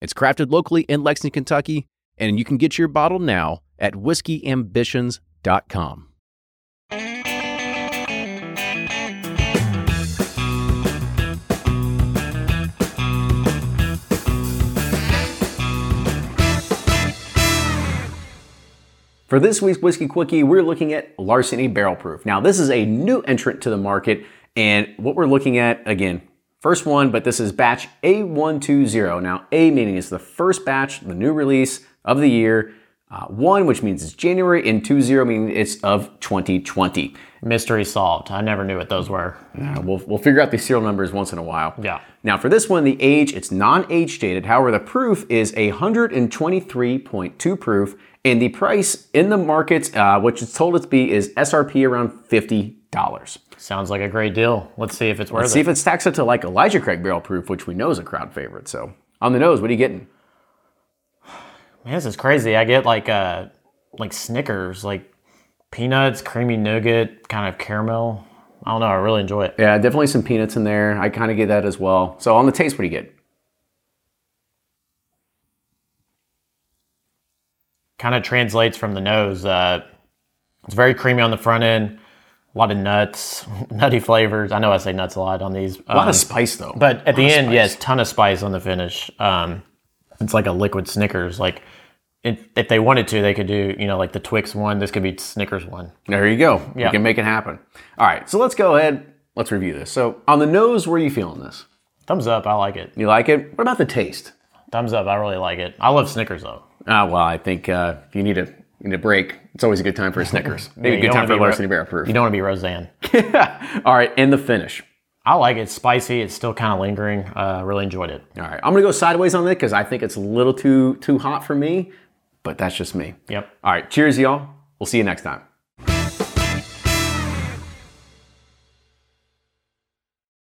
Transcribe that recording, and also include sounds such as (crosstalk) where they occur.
It's crafted locally in Lexington, Kentucky, and you can get your bottle now at whiskeyambitions.com. For this week's Whiskey Quickie, we're looking at Larceny Barrel Proof. Now, this is a new entrant to the market, and what we're looking at, again, first one, but this is batch A120. Now, A meaning it's the first batch, the new release of the year. Uh, one, which means it's January, and two zero meaning it's of 2020. Mystery solved. I never knew what those were. Uh, we'll, we'll figure out these serial numbers once in a while. Yeah. Now, for this one, the age, it's non-age dated. However, the proof is a 123.2 proof, and the price in the market, uh, which it's told it to be, is SRP around $50. Sounds like a great deal. Let's see if it's worth Let's see if it stacks up to like Elijah Craig Barrel Proof, which we know is a crowd favorite. So, on the nose, what are you getting? Man, this is crazy. I get like uh like Snickers, like peanuts, creamy nougat, kind of caramel. I don't know. I really enjoy it. Yeah, definitely some peanuts in there. I kind of get that as well. So, on the taste, what do you get? Kind of translates from the nose. Uh, it's very creamy on the front end. A lot of nuts, (laughs) nutty flavors. I know I say nuts a lot on these. A lot um, of spice, though. But at the end, spice. yes, ton of spice on the finish. Um, it's like a liquid Snickers. Like if, if they wanted to, they could do you know like the Twix one. This could be Snickers one. There you go. You Yeah. can make it happen. All right, so let's go ahead. Let's review this. So, on the nose, where are you feeling this? Thumbs up. I like it. You like it? What about the taste? Thumbs up. I really like it. I love Snickers though. Ah, well, I think uh, if you need a need a break, it's always a good time for a Snickers. (laughs) Maybe Yeah, a good time for a Larceny Barrel Proof. You don't want to be Roseanne. (laughs) All right, and the finish. I like it. It's spicy. It's still kind of lingering. Uh, really enjoyed it. All right, I'm gonna go sideways on it because I think it's a little too too hot for me, but that's just me. Yep. All right, cheers, y'all. We'll see you next time.